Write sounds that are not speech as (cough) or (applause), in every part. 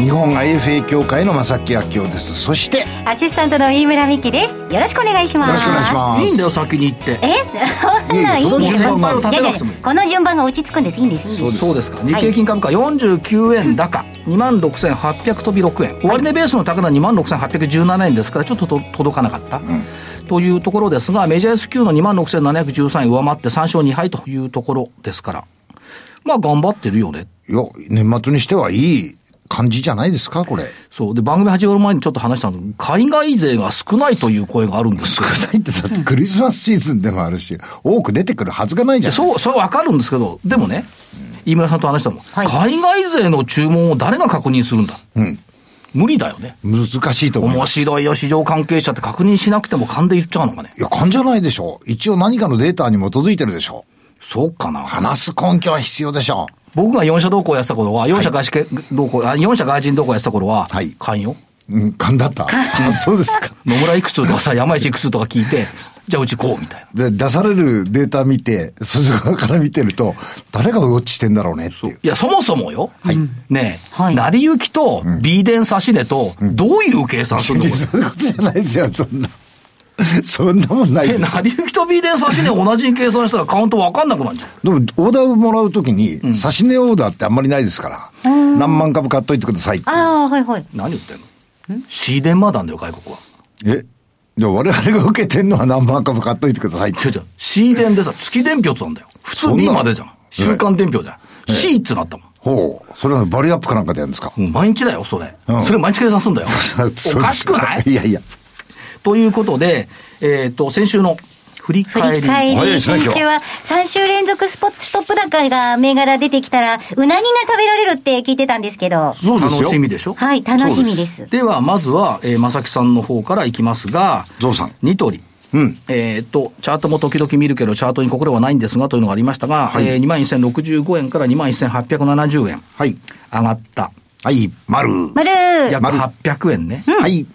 日本 IFA 協会の正木明夫です。そしてアシスタントの飯村美希です。よろしくお願いします。よろしくお願いします。いいんだよ先に行って。え？(laughs) そんなんいいんですかいやいやその順番を立てなくてもいい。この順番が落ち着くんです。いいんです。いいんです。そうです。か。日経金株価49円高、2万6800飛び6円。終値ベースの高値は2万6817円ですからちょっとと届かなかった、というところですがメジャー S q の2万6713円上回って3勝2敗というところですから。まあ頑張ってるよね。いや年末にしてはいい感じじゃないですかこれ。そう。で番組始まる前にちょっと話したんです。けど海外勢が少ないという声があるんです少よないってだってクリスマスシーズンでもあるし多く出てくるはずがないじゃないですか。そう、それはわかるんですけど、でもね、飯村さんと話したもん、はい。海外勢の注文を誰が確認するんだ？無理だよね。難しいと思い面ます。白いよ、市場関係者って確認しなくても勘で言っちゃうのかね。いや勘じゃないでしょ。う一応何かのデータに基づいてるでしょ。そうかな。う。話す根拠は必要でしょ僕が4社同行やってた頃は、4社外資系同行、あ4社外人同行やってた頃は、はい。勘よ。ううん勘だった。あそうですか。野村いくつとかさ、山一いくつとか聞いて、じゃあうちこうみたいな。で出されるデータ見て外側から見てると誰がウォッチしてんだろうねっていう。いや、そもそもよ。ねえ、はい。成り行きと B 電差し値と、どういう計算するの、これそういうことじゃないですよそんな (laughs) そんなもんないえ、ですよ成り行きと B 電差し値同じに計算したらカウントわかんなくなっちゃう。でも、オーダーをもらうときに、指し値オーダーってあんまりないですから、何万株買っといてくださいって。ああはいはい何言ってんの ?C 電マなんだよ、外国は。え？でも我々が受けてんのは何万株買っといてくださいって違う違う。C 電でさ、月伝票ってなんだよ。普通 B までじゃん。週間伝票じゃん。C ってなったもん。ほう。それはバリアップかなんかでやるんですか？もう毎日だよ、それ。うんそれ毎日計算するんだよ。(laughs) おかしくない？いやいや。ということで、えっ、と、先週の振り振返り。り先週は3週連続スポットストップ高が銘柄出てきたら、うなぎが食べられるって聞いてたんですけど。そうですよ。楽しみでしょ？はい、楽しみです。では、まずは、えー、正木さんの方からいきますが、ゾウさん。ニトリ。うん。えーっと、チャートも時々見るけど、チャートに心はないんですが、というのがありましたが、はいえー、21,065円から21,870円はい。上がった。はい、丸。まる約800円ね。はい。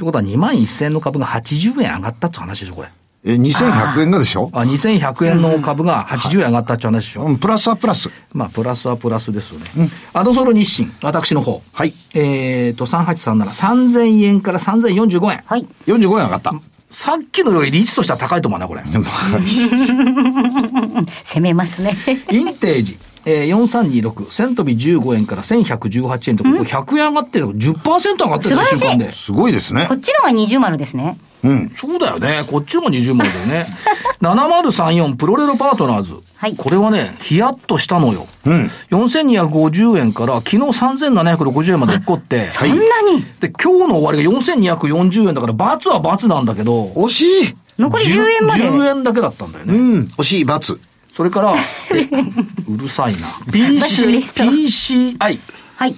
ってことは2万1000円の株が80円上がったって話でしょ、これ。え、2100円がでしょ？あ、2100円の株が80円上がったって話でしょ。うん、プラスはプラス。まあ、プラスはプラスですよね。アドソル日清、私の方。はい。えーっと、3837、3000円から3045円。はい。45円上がった。さっきのより率としては高いと思うな、これ。(laughs) 攻めますね。インテージ、えー、4326、1000飛び15円から1118円と、これ100円上がってる、10%上がってるね、素晴らしい週間で。すごいですねこ。っちのが二重丸ですね。うん。そうだよね。こっちのが20万だよね。(laughs) 7034プロレロパートナーズ。はいこれはね、ヒヤッとしたのよ。うん。4250円から昨日3760円まで落っこって。そんなに？で、今日の終わりが4240円だから、罰は罰なんだけど、惜しい。残り10円まで。10円だけだったんだよね。うん。惜しい、罰。それから、(laughs) えうるさいな。罰 PC、PCI。はい。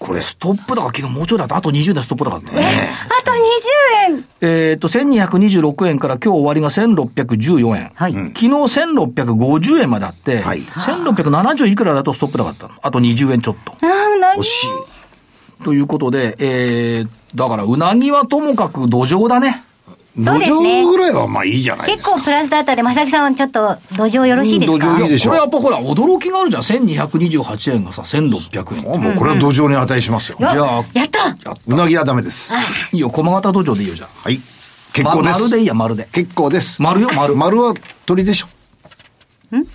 これストップ高、昨日もうちょいだと、あと20でストップ高だね。あと20円えっと、1226円から今日終わりが1614円。はい。昨日1650円まであって、はい1670いくらだとストップ高だったの？あと20円ちょっと。あーうなぎ惜しい。ということで、えー、だから、うなぎはともかく土壌だね。そうですね土壌ぐらいはまあいいじゃないですか。結構プラスだったんで、正木さんはちょっと土壌よろしいですうん土か壌いいでしょこれやっぱほら、驚きがあるじゃん。1228円がさ、1600円。あもうこれは土壌に値しますよ。じゃあ、やったうなぎはダメです。いいよ、駒形土壌でいいよ、じゃあ。はい。結ま構です。丸でいいや、丸で。結構です。丸よ、丸。丸は鳥でしょ。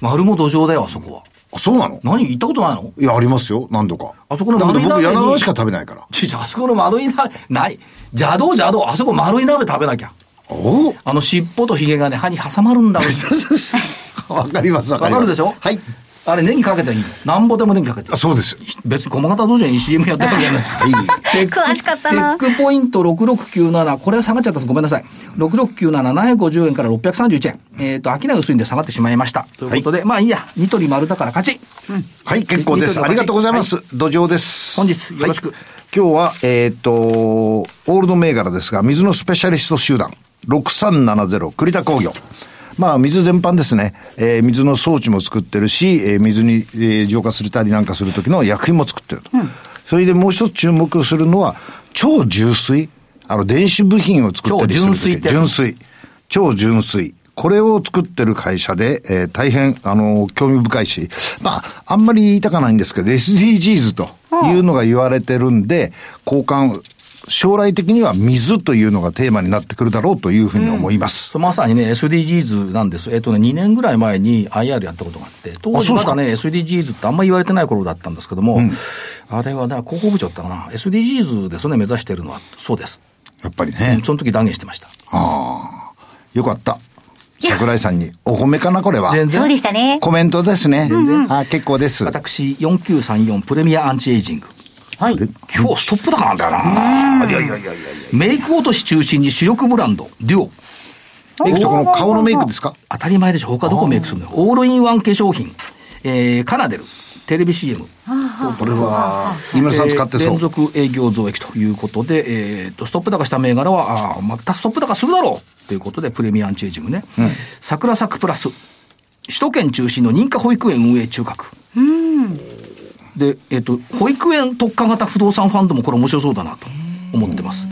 丸も土壌だよ、あそこは。あ、そうなの？何？行ったことないの？いや、ありますよ。何度か。あそこのだけど僕、丸い鍋に柳川しか食べないから。ちょ、ちょあそこの丸い鍋、ない。邪道邪道、あそこ丸い鍋食べなきゃ。おおあの尻尾と髭がね、歯に挟まるんだ (laughs) わかります、わかります。わかるでしょ？はい。あれ、ネギかけていいの？なんぼでもネギかけていいあ。そうです。別に駒形道場に CM やってるわけじゃない。(laughs) はい。テック詳しかったなテックポイント6697。これは下がっちゃったんです。ごめんなさい。6697、750円から631円。えっ、と、商い薄いんで下がってしまいました。ということで、まあいいや。ニトリ丸だから勝ち。はい、結構です。ありがとうございます。土壌です。本日よろしくはい今日は、えっ、と、オールド銘柄ですが、水のスペシャリスト集団、6370、栗田工業。まあ、水全般ですね。えー水の装置も作ってるし、えー水に、えー浄化するたりなんかする時の薬品も作ってると。それでもう一つ注目するのは、超純水。あの、電子部品を作ったりする時超純水。超純水。これを作ってる会社で、えー大変、あの、興味深いし、まあ、あんまり言いたかないんですけど、SDGs というのが言われてるんで、交換、将来的には水というのがテーマになってくるだろうというふうに思います。そうまさにね、SDGs なんです。えっ、とね、2年ぐらい前に IR やったことがあって、当時まだね、SDGs ってあんまり言われてない頃だったんですけども、あれはね、広報部長だったかな、SDGs ですね、目指してるのは、そうです。やっぱりね。その時断言してました。ああ、よかった。桜井さんにお褒めかな、これは。全然そうでしたね。コメントですね。あ結構です。私、4934プレミアアンチエイジング。はい。今日ストップ高なんだよな。いやいやいやいやいや。メイク落とし中心に主力ブランド、デュオ。メイクとこの顔のメイクですか？当たり前でしょ。他どこメイクするのよ。オールインワン化粧品。えー、カナデル。テレビ CM。これは、井村さん使ってそうえー連。続営業増益ということで、えー、とストップ高した銘柄は、あーまたストップ高するだろうということで、プレミアアンチエイジングね。桜咲くプラス。首都圏中心の認可保育園運営中核。で、えっ、と、保育園特化型不動産ファンドもこれ面白そうだなと思ってます。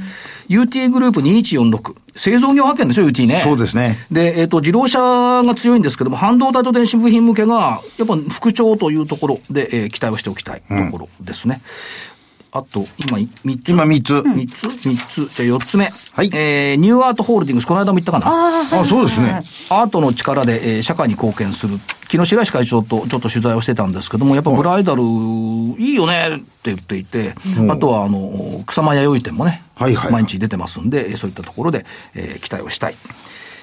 UT グループ2146。製造業派遣ですよ、UT ね。そうですね。で、えっ、と、自動車が強いんですけども、半導体と電子部品向けが、やっぱ復調というところで、えー期待をしておきたいところですね。あと、今、い三つ。今3つ。三つ三つ。じゃあ四つ目。はいえー、ニューアートホールディングス、この間も言ったかな。あ、そうですね。アートの力で、えー社会に貢献する。昨日、白石会長とちょっと取材をしてたんですけども、やっぱブライダル、いいよねって言っていて、あとは、あの、草間弥生店もね、はいはいはい毎日出てますんで、えーそういったところで、えー期待をしたい。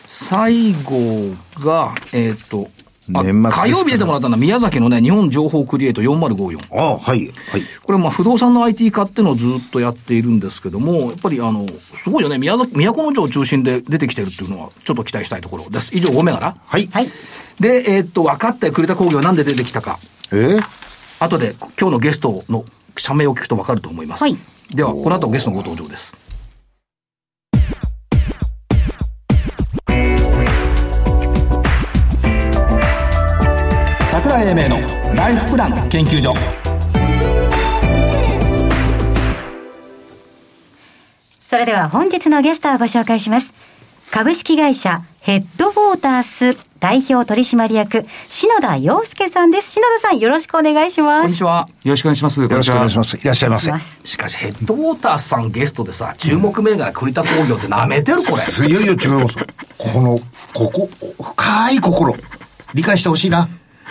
最後が、えっ、と、あ年末火曜日出てもらったのは宮崎のね、日本情報クリエイト4054。あはい。はい。これまあ不動産の IT 化っていうのをずっとやっているんですけども、やっぱりあの、すごいよね、宮崎、都城を中心で出てきてるっていうのは、ちょっと期待したいところです。以上5銘柄。はい。はい。で、えーっと、分かったよ、栗田工業なんで出てきたか。えー後で、今日のゲストの社名を聞くと分かると思います。はいでは、この後ゲストのご登場です。桜井英明のライフプラン研究所。それでは本日のゲストをご紹介します。株式会社ヘッドウォータース代表取締役篠田洋介さんです。篠田さんよろしくお願いします。こんにちは。よろしくお願いします。よよろしくお願いします。いらっしゃいませ。しかし、ヘッドウォーターさんゲストでさ、注目銘柄栗田工業って舐めてるこれ。いやいや違います。この、ここ、深い心。理解してほしいな。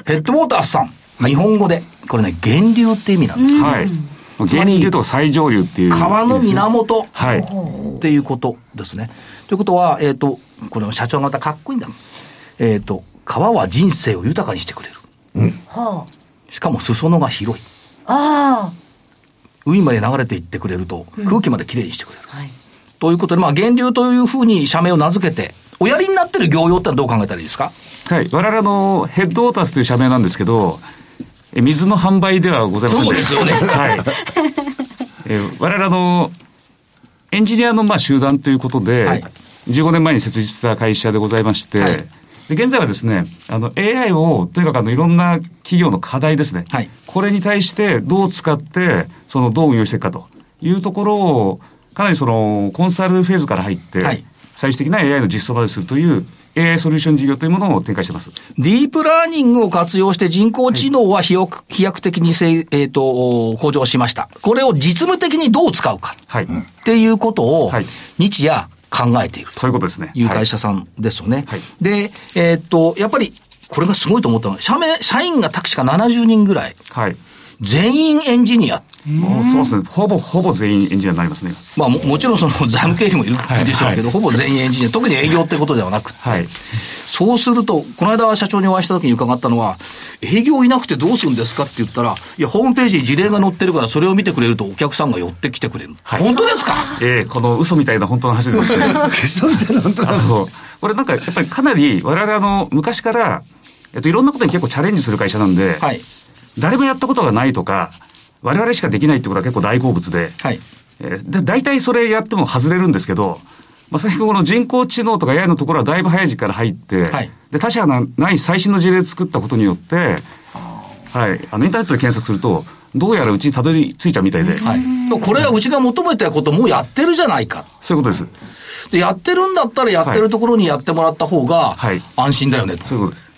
ヘッドウォーターさん。日本語で。これね、源流って意味なんですよ。はい。源流とか最上流っていう。川の源。はい。っていうことですね。ということは、えっ、と、これ社長がまたかっこいいんだ。えっ、と、川は人生を豊かにしてくれる。はしかも裾野が広い。あ。あ海まで流れていってくれると、空気まできれいにしてくれる。あ。はい。ということで、まあ、源流というふうに社名を名付けて、おやりになってる業用ってのはどう考えたらいいですか？はい。我々のヘッドウォータースという社名なんですけど、え水の販売ではございませんそうですよね。はい。え我々のエンジニアのまあ集団ということで、はい。15年前に設立した会社でございまして、はい。で現在はですね、あの AI をとにかくあのいろんな企業の課題ですね、はい。これに対してどう使って、そのどう運用していくかというところを、かなりそのコンサルフェーズから入って、はい最終的な AI の実装までするという AI ソリューション事業というものを展開してます。ディープラーニングを活用して人工知能は飛躍飛躍的にせい、えっ、と、向上しました。これを実務的にどう使うかはい。っていうことをはい、日夜考えているとそういうことですね。いう会社さんですよね。はいで、えっ、と、やっぱり、これがすごいと思ったのは、社名、社員が確か70人ぐらい、はい。はい。全員エンジニアもうそうですね。ほぼほぼ全員エンジニアになりますね。まあももちろんその (laughs) 財務経理もいるでしょうけど、ほぼ全員エンジニア、特に営業ってことではなくて、はい。そうすると、この間社長にお会いした時に伺ったのは、営業いなくてどうするんですかって言ったら、いや、ホームページに事例が載ってるから、それを見てくれるとお客さんが寄ってきてくれる。はい本当ですか？ええこの嘘みたいな本当の話でですね。(laughs) そうみたいな本当あの、これなんかやっぱりかなり我々あの、昔から、えっと、いろんなことに結構チャレンジする会社なんで、はい。誰もやったことがないとか、我々しかできないってことは結構大好物で、はい。えーで、大体それやっても外れるんですけど、まあ、最近この人工知能とか AI のところはだいぶ早い時期から入って、はいで、他社がない最新の事例を作ったことによって、はい、あの、インターネットで検索すると、どうやらうちにたどり着いちゃうみたいで、はい。これはうちが求めたこともうやってるじゃないか。そういうことです。で、やってるんだったらやってるところにやってもらった方がはい安心だよねと。そういうことです。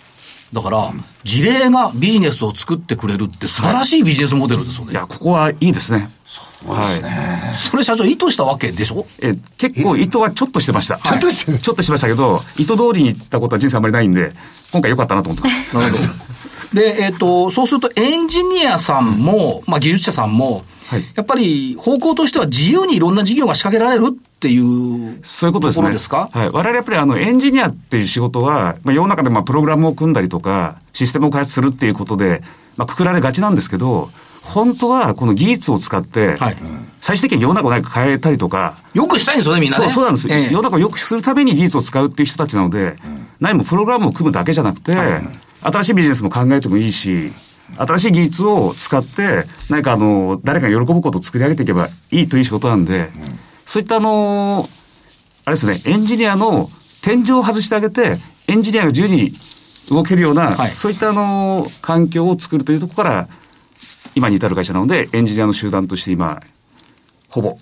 だから、事例がビジネスを作ってくれるって素晴らしいビジネスモデルですよね。いや、ここはいいですね。そうですね。はい。それ社長意図したわけでしょ？え、結構意図はちょっとしてました。ちょっとしてるちょっとしましたけど、意図通りにいったことは人生あんまりないんで、今回良かったなと思ってます。なるほど。で、えっ、と、そうするとエンジニアさんも、まあ技術者さんも、はいやっぱり方向としては自由にいろんな事業が仕掛けられるっていうそういうことですね。ですか？はい。我々やっぱりあの、エンジニアっていう仕事は、まあ、世の中でまあ、プログラムを組んだりとか、システムを開発するっていうことで、まあ、くくられがちなんですけど、本当はこの技術を使って、はい最終的に世の中を何か変えたりとか、よくしたいんですよね、みんなね。そうそうなんです、ええ世の中を良くするために技術を使うっていう人たちなので、何もプログラムを組むだけじゃなくて、新しいビジネスも考えてもいいし、新しい技術を使って、何かあの、誰かが喜ぶことを作り上げていけばいいという仕事なんで、そういったあの、あれですね、エンジニアの天井を外してあげて、エンジニアが自由に動けるような、はいそういったあの、環境を作るというところから、今に至る会社なので、エンジニアの集団として今、ほぼ、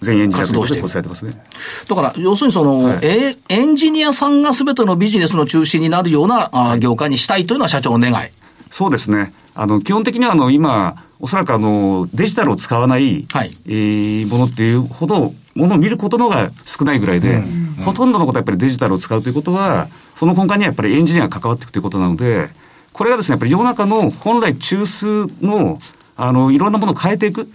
全エンジニアということでこう伝えてますね。だから、要するにその、はいえエンジニアさんが全てのビジネスの中心になるような、あ業界にしたいというのは社長の願い。そうですね。あの、基本的にはあの、今、おそらくあの、デジタルを使わない、はい。えーものっていうほど、ものを見ることの方が少ないぐらいで、ほとんどのことはやっぱりデジタルを使うということは、その根幹にはやっぱりエンジニアが関わっていくということなので、これがですね、やっぱり世の中の本来中枢の、あの、いろんなものを変えていく、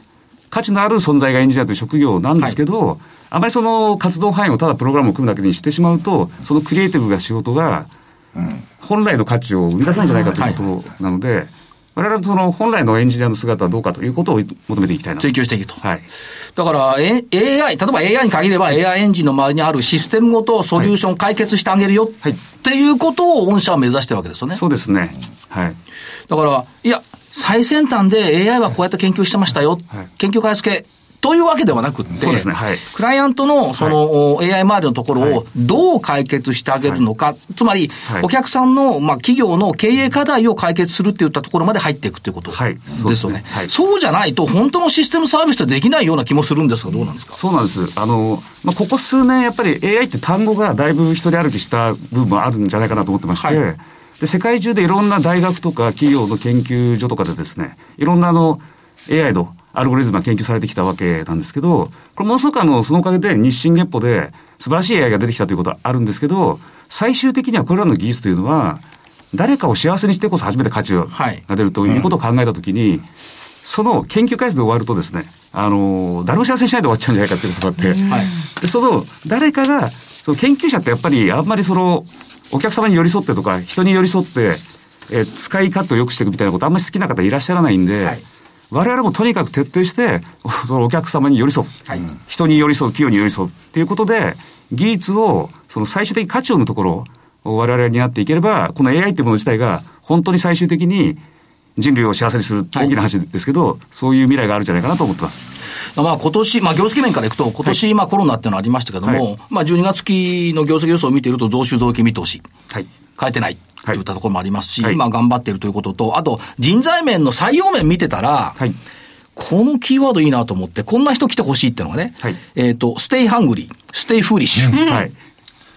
価値のある存在がエンジニアという職業なんですけど、あまりその活動範囲をただプログラムを組むだけにしてしまうと、そのクリエイティブな仕事が、本来の価値を生み出さないんじゃないかということなので、我々はその本来のエンジニアの姿はどうかということを求めていきたいなと。追求していくと。はい。だから、え AI、例えば AI に限れば AI エンジンの周りにあるシステムごとソリューション解決してあげるよ、はいっていうことを御社は目指してるわけですよね。そうですね。はい。だから、いや、最先端で AI はこうやって研究してましたよ、はい研究開発系というわけではなくって、ね。はい。クライアントのその、AI 周りのところをどう解決してあげるのか、つまり、はい。お客さんの、まあ、企業の経営課題を解決するっていったところまで入っていくということですはい。よそうね。ね。はい。そうじゃないと、本当のシステムサービスってできないような気もするんですが、どうなんですか？そうなんです。あの、まあ、ここ数年やっぱり AI って単語がだいぶ一人歩きした部分もあるんじゃないかなと思ってまして、はい。で、世界中でいろんな大学とか企業の研究所とかでですね、いろんなあの、AI のアルゴリズムが研究されてきたわけなんですけど、これものすごくあの、そのおかげで日進月歩で素晴らしい AI が出てきたということはあるんですけど、最終的にはこれらの技術というのは、誰かを幸せにしてこそ初めて価値がはい。出るということを考えたときに、その研究開発で終わるとですね、あの、誰も幸せにしないで終わっちゃうんじゃないかっていうことがあって、はい。で、その、誰かが、その研究者ってやっぱりあんまりその、お客様に寄り添ってとか、人に寄り添って、えー使い勝手を良くしていくみたいなことあんまり好きな方いらっしゃらないんで、はい我々もとにかく徹底して、(laughs) そのお客様に寄り添う。はい人に寄り添う、企業に寄り添うっていうことで、技術を、その最終的価値を生むところを我々が担っていければ、この AI っていうもの自体が、本当に最終的に人類を幸せにする大きな話ですけど、そういう未来があるんじゃないかなと思ってます。まあ今年、まあ業績面からいくと、今年、まあコロナっていうのはありましたけども、はいまあ12月期の業績予想を見ていると増収増益見通し、はい。変えてないといったところもありますし、はい今頑張っているということと、あと人材面の採用面見てたら、はい。このキーワードいいなと思って、こんな人来てほしいっていうのがね、はいえっ、と、 Stay hungry, stay foolish。はい。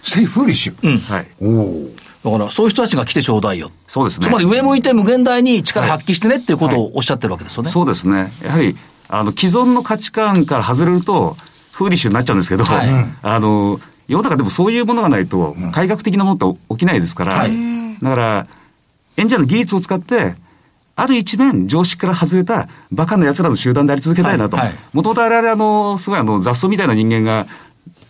Stay foolish。はい。おお。だから、そういう人たちが来てちょうだいよ。そうですね。つまり上向いて無限大に力発揮してねっていうことをおっしゃってるわけですよね。そうですね。やはり、あの、既存の価値観から外れると、フーリッシュになっちゃうんですけど、はいあの、世の中でもそういうものがないと、改革的なものって起きないですから、はい。だから、エンジニアの技術を使って、ある一面、常識から外れたバカな奴らの集団であり続けたいなと。もともと我々、あの、すごいあの、雑草みたいな人間が、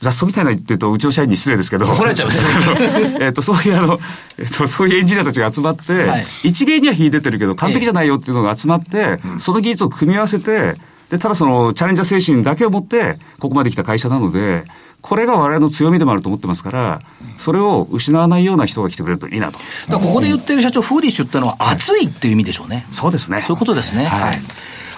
雑草みたいな言ってると、うちの社員に失礼ですけど。怒られちゃう (laughs) えっと、そういうあの、えっと、そういうエンジニアたちが集まって、はい、一芸には秀でてるけど、完璧じゃないよっていうのが集まって、ええ、その技術を組み合わせて、で、ただその、チャレンジャー精神だけを持って、ここまで来た会社なので、これが我々の強みでもあると思ってますから、それを失わないような人が来てくれるといいなと。だここで言ってる社長、フーリッシュっていうのは熱いっていう意味でしょうね。そうですね。そういうことですね。はい。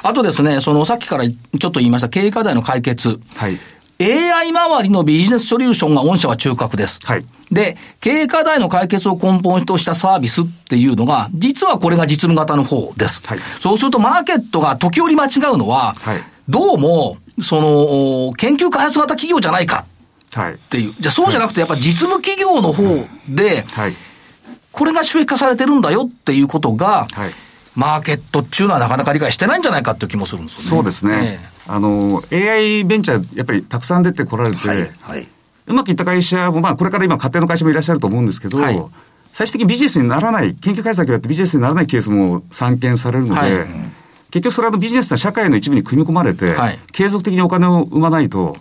あとですね、そのさっきからちょっと言いました経営課題の解決。はい。AI 周りのビジネスソリューションが御社は中核です。はい。で、経営課題の解決を根本としたサービスっていうのが、実はこれが実務型の方です。はい。そうするとマーケットが時折間違うのは、はい。どうも、その、研究開発型企業じゃないか。はい。っていう。じゃあそうじゃなくて、やっぱ実務企業の方で、はい。これが収益化されてるんだよっていうことが、はい。マーケットっていうのはなかなか理解してないんじゃないかっていう気もするんですよね。そうですね。えー、あの、AI ベンチャー、やっぱりたくさん出てこられて、はい、はい、うまくいった会社も、まあ、これから今、家庭の会社もいらっしゃると思うんですけど、はい、最終的にビジネスにならない、研究開発をやってビジネスにならないケースも散見されるので、はい、結局それはビジネスの社会の一部に組み込まれて、継続的にお金を生まないと、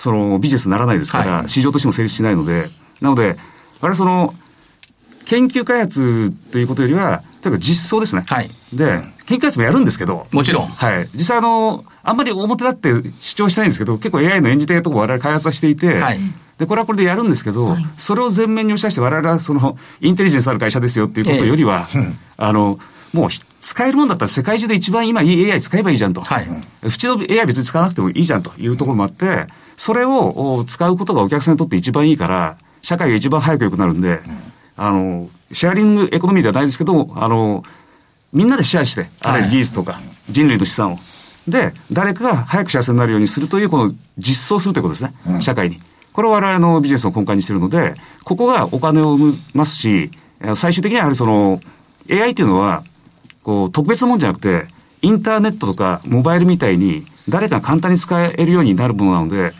そのビジネスにならないですから、市場としても成立しないので、なので、あれその、研究開発ということよりは、というか実装ですね。はい。で、研究開発もやるんですけど。もちろん。はい。実際あの、あんまり表立って主張してないんですけど、結構 AI の演じ手とか我々開発はしていて、はい。で、これはこれでやるんですけど、はい、それを前面に押し出して我々はその、インテリジェンスある会社ですよっていうことよりは、ええ、あの、もう使えるもんだったら世界中で一番今いい AI 使えばいいじゃんと。はい。普通の AI 別に使わなくてもいいじゃんというところもあって、それを使うことがお客さんにとって一番いいから、社会が一番早く良くなるんで、うん。あの、シェアリングエコノミーではないですけど、あの、みんなでシェアして、あるいは技術とか、人類の資産を。で、誰かが早く幸せになるようにするという、この実装するということですね、うん、社会に。これを我々のビジネスの根幹にしているので、ここがお金を生みますし、最終的にはやはりその、AI っていうのは、こう、特別なもんじゃなくて、インターネットとかモバイルみたいに、誰かが簡単に使えるようになるものなので、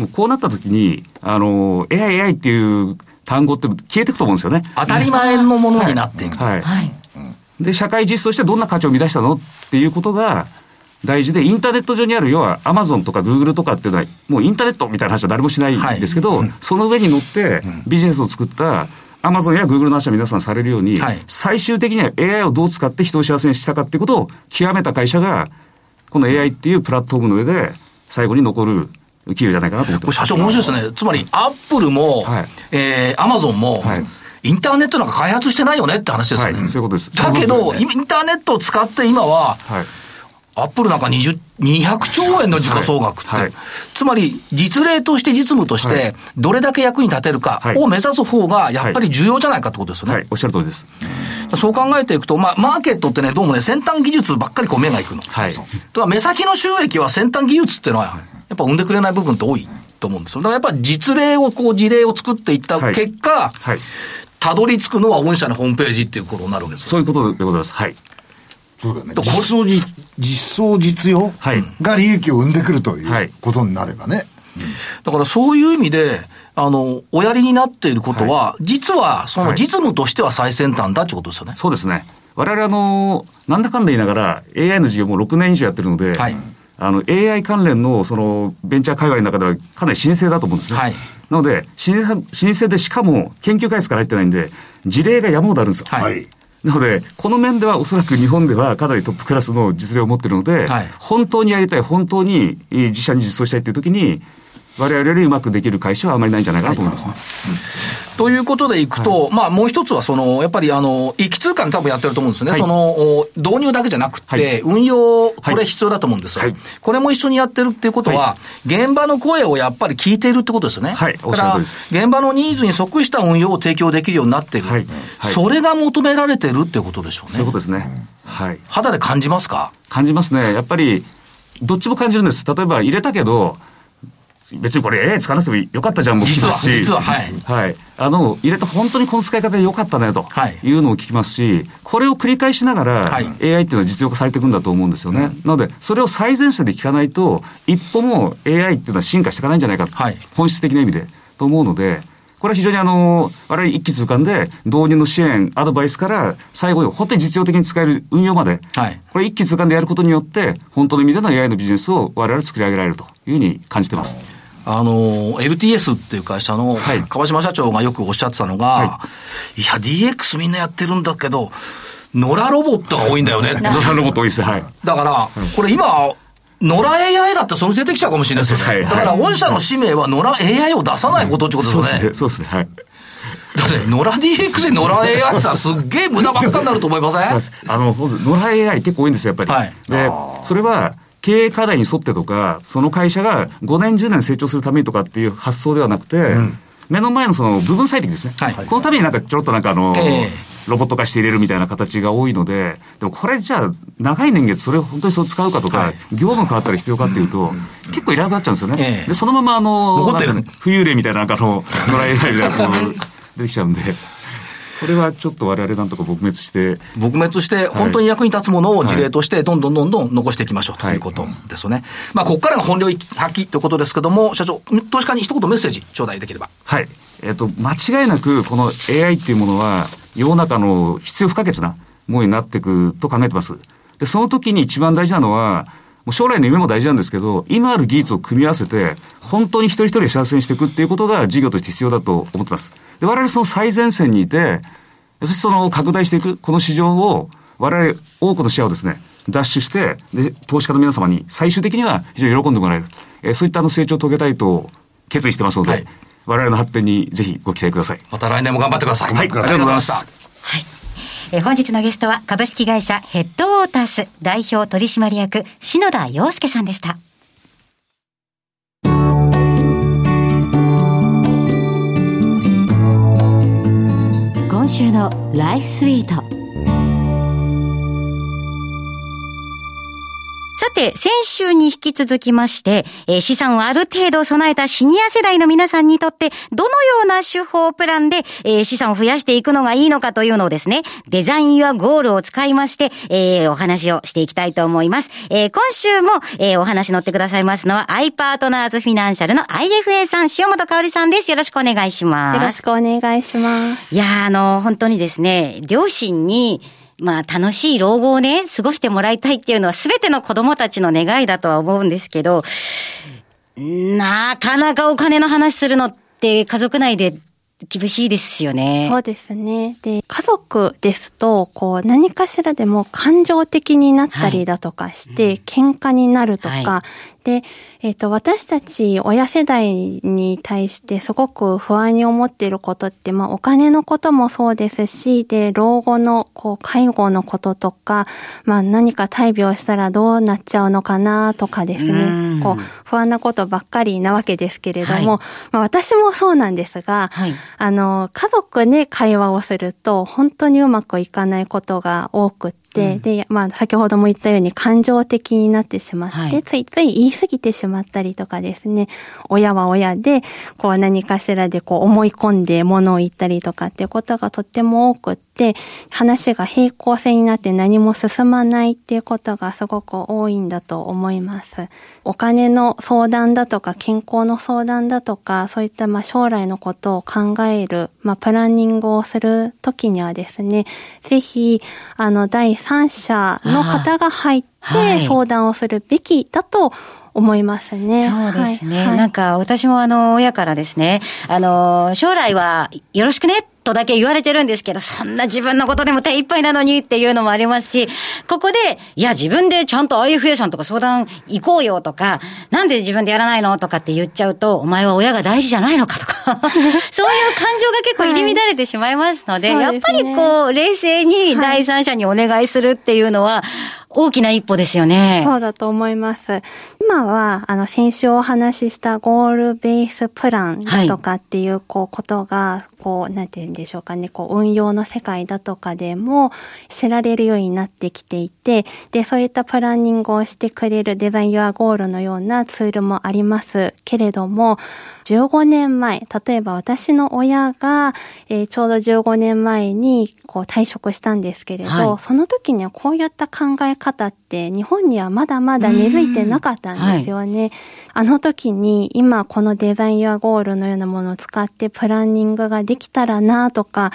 もうこうなった時に、あの、AI、AI っていう単語って消えていくと思うんですよね。当たり前のものになっていく。はい。はい、で、社会実装してどんな価値を生み出したのっていうことが大事で、インターネット上にある、要はアマゾンとかグーグルとかっていうのは、もうインターネットみたいな話は誰もしないんですけど、はい、その上に乗ってビジネスを作ったアマゾンやグーグルの話は皆さんされるように、はい、最終的には AI をどう使って人を幸せにしたかっていうことを極めた会社が、この AI っていうプラットフォームの上で最後に残る企業じゃないかなと思ってます。社長面白いですね。つまり、アップルも、はい、えー、アマゾンも、はいインターネットなんか開発してないよねって話ですよね。はい、そういうことです。だけど、インターネットを使って今は、はい、アップルなんか20、200兆円の時価総額って、はいはい、つまり実例として実務として、どれだけ役に立てるかを目指す方がやっぱり重要じゃないかってことですよね。はい、おっしゃる通りです。そう考えていくと、まあ、マーケットってね、どうもね、先端技術ばっかりこう目がいくの。はい。とは目先の収益は先端技術っていうのは、やっぱ生んでくれない部分って多いと思うんですよ。だからやっぱり実例を、こう事例を作っていった結果、はいはい、たどり着くのは御社のホームページっていうことになるわけですそういうことでございます。はい。そうだね。実装実、実装実用が利益を生んでくるということになればね。だからそういう意味で、あの、おやりになっていることは、はい、実は、その実務としては最先端だってことですよね。そうですね。我々あの、なんだかんだ言いながら、AI の事業も6年以上やってるので、はい、あの、AI 関連の、その、ベンチャー界隈の中ではかなり新生だと思うんですね。はい。なので、新生でしかも研究開発から入ってないんで、事例が山ほどあるんですよ。はい。なので、この面ではおそらく日本ではかなりトップクラスの実例を持ってるので、はい、本当にやりたい、本当に自社に実装したいというときに、我々よりうまくできる会社はあまりないんじゃないかなと思いますね。ということでいくと、はい、まあもう一つはその、やっぱりあの、一気通貨に多分やってると思うんですね。はい、その、導入だけじゃなくて、はい、運用、これ必要だと思うんですよ、これも一緒にやってるっていうことは、現場の声をやっぱり聞いているってことですよね。はい、おっしゃるです。現場のニーズに即した運用を提供できるようになってる。はい。それが求められてるっていうことでしょうね。そういうことですね。はい。肌で感じますか？感じますね。やっぱり、どっちも感じるんです。例えば入れたけど、別にこれ AI 使わなくてもよかったじゃんも聞きますし。実は、はい。はい。あの、入れて本当にこの使い方でよかったねというのを聞きますし、これを繰り返しながら、はい、AI っていうのは実用化されていくんだと思うんですよね。うん、なので、それを最前線で聞かないと、一歩も AI っていうのは進化していかないんじゃないか、はい、本質的な意味で、と思うので、これは非常にあの、我々一気通貫で導入の支援、アドバイスから最後に本当に実用的に使える運用まで、はい、これ一気通貫でやることによって、本当の意味での AI のビジネスを我々作り上げられるというふうに感じてます。あの、LTS っていう会社の川島社長がよくおっしゃってたのが、はい、いや、DX みんなやってるんだけど、野良ロボットが多いんだよね。(laughs) 野良ロボット多いです。はい。だから、これ今、野良 AI だってそのせいできちゃうかもしれないですよね。だから御社の使命は野良 AI を出さないことってことですよね。そうですね。はい。だって、野良 DX で野良 AI ってさ、すっげえ無駄ばっかになると思いません？そうです。あの、野良 AI 結構多いんですよ、やっぱり。はい。で、それは、経営課題に沿ってとか、その会社が5年、10年成長するためにとかっていう発想ではなくて、うん、目の前のその部分最適ですね。はい、このためになんかちょっとなんかあの、えーロボット化して入れるみたいな形が多いので、でもこれじゃあ、長い年月、それを本当にそう使うかとか、はい、業務変わったら必要かっていうと、結構いらなくなっちゃうんですよね。えー、で、そのままあの、残ってる、ね、浮遊霊みたいな、なんかの、野良 AI みたいな、こう、出てきちゃうんで。これはちょっと我々なんとか撲滅して。撲滅して、本当に役に立つものを事例として、どんどんどんどん残していきましょうということですよね。はい、まあ、ここからが本領発揮ということですけども、社長、投資家に一言メッセージ頂戴できれば。はい。えっ、ー、と、間違いなく、この AI っていうものは、世の中の必要不可欠なものになっていくと考えてます。で、その時に一番大事なのは、もう将来の夢も大事なんですけど、今ある技術を組み合わせて、本当に一人一人幸せにしていくっていうことが事業として必要だと思ってます。で、我々その最前線にいて、そしてその拡大していく、この市場を、我々多くのシェアをですね、脱出して、で、投資家の皆様に最終的には非常に喜んでもらえる。えー、そういったあの成長を遂げたいと決意してますので、はい、我々の発展にぜひご期待ください。また来年も頑張ってください。はい、ありがとうございました。え本日のゲストは株式会社ヘッドウォータース代表取締役篠田洋介さんでした。今週のライフスイート。さて、先週に引き続きまして、えー、資産をある程度備えたシニア世代の皆さんにとって、どのような手法プランで、えー、資産を増やしていくのがいいのかというのをですね、デザインやゴールを使いまして、えー、お話をしていきたいと思います。えー、今週も、えー、お話乗ってくださいますのは、アイパートナーズフィナンシャルの IFA さん、塩本香里さんです。よろしくお願いします。よろしくお願いします。いやあの、本当にですね、両親に、まあ楽しい老後をね、過ごしてもらいたいっていうのは全ての子供たちの願いだとは思うんですけど、なかなかお金の話するのって家族内で厳しいですよね。そうですね。で、家族ですと、こう、何かしらでも感情的になったりだとかして、はい、喧嘩になるとか、はい、で、えっ、ー、と、私たち親世代に対してすごく不安に思っていることって、まあ、お金のこともそうですし、で、老後の、こう、介護のこととか、まあ、何か大病したらどうなっちゃうのかなとかですね、こう、不安なことばっかりなわけですけれども、はい、まあ、私もそうなんですが、はい、あの、家族で会話をすると、本当にうまくいかないことが多くて、、うん、で、まあ、先ほども言ったように感情的になってしまって、はい、ついつい言い過ぎてしまったりとかですね、親は親で、こう何かしらでこう思い込んで物を言ったりとかっていうことがとっても多くって、話が平行線になって何も進まないっていうことがすごく多いんだと思います。お金の相談だとか、健康の相談だとか、そういったまあ将来のことを考える、まあプランニングをするときにはですね、ぜひ、あの、第三者の方が入って相談をするべきだと思いますね。そうですね。はい、なんか私もあの、親からですね、あの、将来はよろしくねとだけ言われてるんですけど、そんな自分のことでも手一杯なのにっていうのもありますし、ここで、いや、自分でちゃんと IFA さんとか相談行こうよとか、なんで自分でやらないのとかって言っちゃうと、お前は親が大事じゃないのかとか、(laughs) そういう感情が結構入り乱れてしまいますので、はい、やっぱりこう、冷静に第三者にお願いするっていうのは、大きな一歩ですよね。そうだと思います。今は、あの、先週お話ししたゴールベースプランとかっていう、こう、ことが、こう、なんて言うんでしょうかね、こう、運用の世界だとかでも知られるようになってきていて、で、そういったプランニングをしてくれるデザインユアゴールのようなツールもありますけれども、15年前、例えば私の親が、えー、ちょうど15年前にこう退職したんですけれど、はい、その時にはこういった考え方ってって日本にはまだまだ根付いてなかったんですよね。はい、あの時に今このデザインやゴールのようなものを使ってプランニングができたらなとか、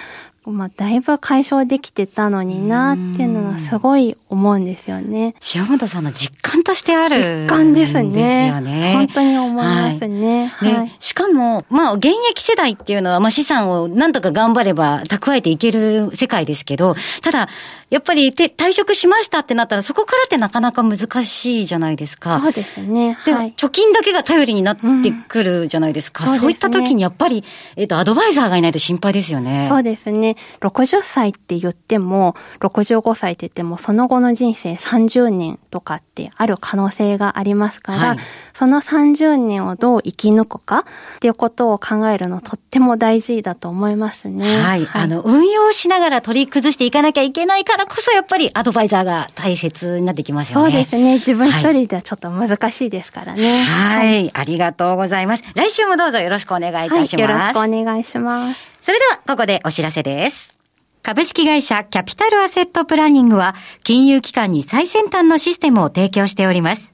まあ、だいぶ解消できてたのになっていうのはすごい思うんですよね。塩本さんの実感としてある、実感ですね。ですよね。本当に思いますね。はい。はい、しかも、まあ、現役世代っていうのは、まあ、資産をなんとか頑張れば蓄えていける世界ですけど、ただ、やっぱり退職しましたってなったら、そこからってなかなか難しいじゃないですか。そうですね。で、はい、貯金だけが頼りになってくるじゃないですか。うん、そう、ね、いった時にやっぱり、えっ、ー、と、アドバイザーがいないと心配ですよね。そうですね。60歳って言っても、65歳って言っても、その後の人生30年とかってある可能性がありますから、はい、その30年をどう生き抜くかっていうことを考えるのとっても大事だと思いますね。はい。はい、あの、運用しながら取り崩していかなきゃいけないからこそ、やっぱりアドバイザーが大切になってきますよね。そうですね。自分一人ではちょっと難しいですからね。はい。はい、ありがとうございます。来週もどうぞよろしくお願いいたします。はい、よろしくお願いします。それでは、ここでお知らせです。株式会社キャピタルアセットプランニングは、金融機関に最先端のシステムを提供しております。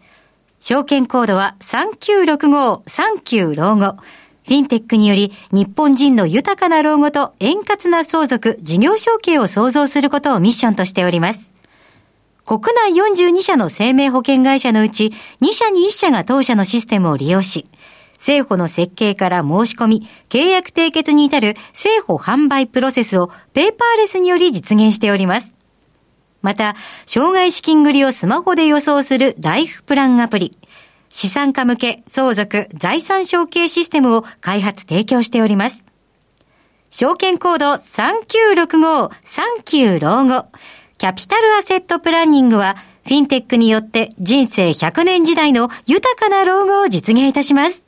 証券コードは3965-39老後。フィンテックにより日本人の豊かな老後と円滑な相続、事業承継を創造することをミッションとしております。国内42社の生命保険会社のうち2社に1社が当社のシステムを利用し、政府の設計から申し込み、契約締結に至る政府販売プロセスをペーパーレスにより実現しております。また、障害資金繰りをスマホで予想するライフプランアプリ、資産家向け相続財産承継システムを開発提供しております。証券コード3965-39老後。キャピタルアセットプランニングは、フィンテックによって人生100年時代の豊かな老後を実現いたします。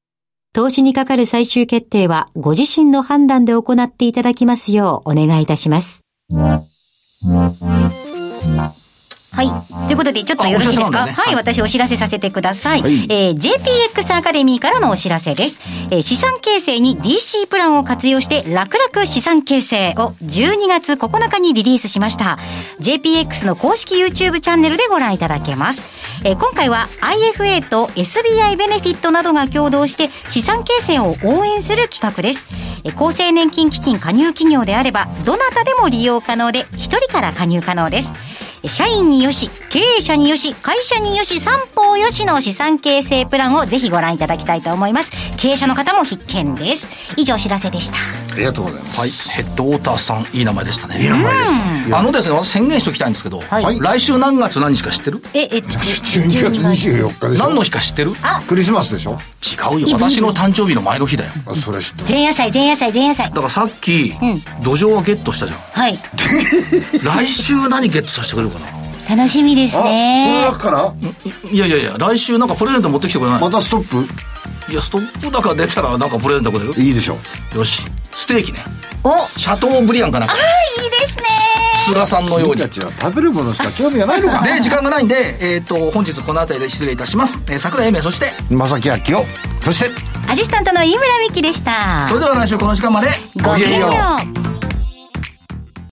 投資にかかる最終決定はご自身の判断で行っていただきますようお願いいたします。はい。ということで、ちょっとよろしいですか、ね、はい、私お知らせさせてください。はい、えー、JPX アカデミーからのお知らせです。えー、資産形成に DC プランを活用して楽々資産形成を12月9日にリリースしました。JPX の公式 YouTube チャンネルでご覧いただけます。えー、今回は IFA と SBI ベネフィットなどが共同して資産形成を応援する企画です。えー、厚生年金基金加入企業であれば、どなたでも利用可能で、1人から加入可能です。社員によし、経営者によし、会社によし、三方よしの資産形成プランをぜひご覧いただきたいと思います。経営者の方も必見です。以上お知らせでした。ありがとうございます。はい。ヘッドウォーターさん、いい名前でしたね。いい名前です。あのですね、私宣言しておきたいんですけど、はい、来週何月何日か知ってる？え、えっと、12月24日でしょ？何の日か知ってる？あクリスマスでしょ？違うよ。私の誕生日の前の日だよ。あ、それ知って前夜祭、前夜祭、前夜祭。だからさっき、うん、土壌はゲットしたじゃん。はい。(laughs) 来週何ゲットさせてくれるかな？楽しみですねこの中から？いやいやいや来週なんかプレゼント持ってきてくれない？またストップ？いやストップだから出たらなんかプレゼントくれる？いいでしょ。よし。ステーキね。お。シャトーブリアンかな？ああいいですね。菅さんのように。たちは食べるものしか興味がないのかで時間がないんで、えーと、本日この辺りで失礼いたします、えー、桜井英明そして？正木明夫。そして？アシスタントの井村美樹でした。それでは来週この時間までごきげんよう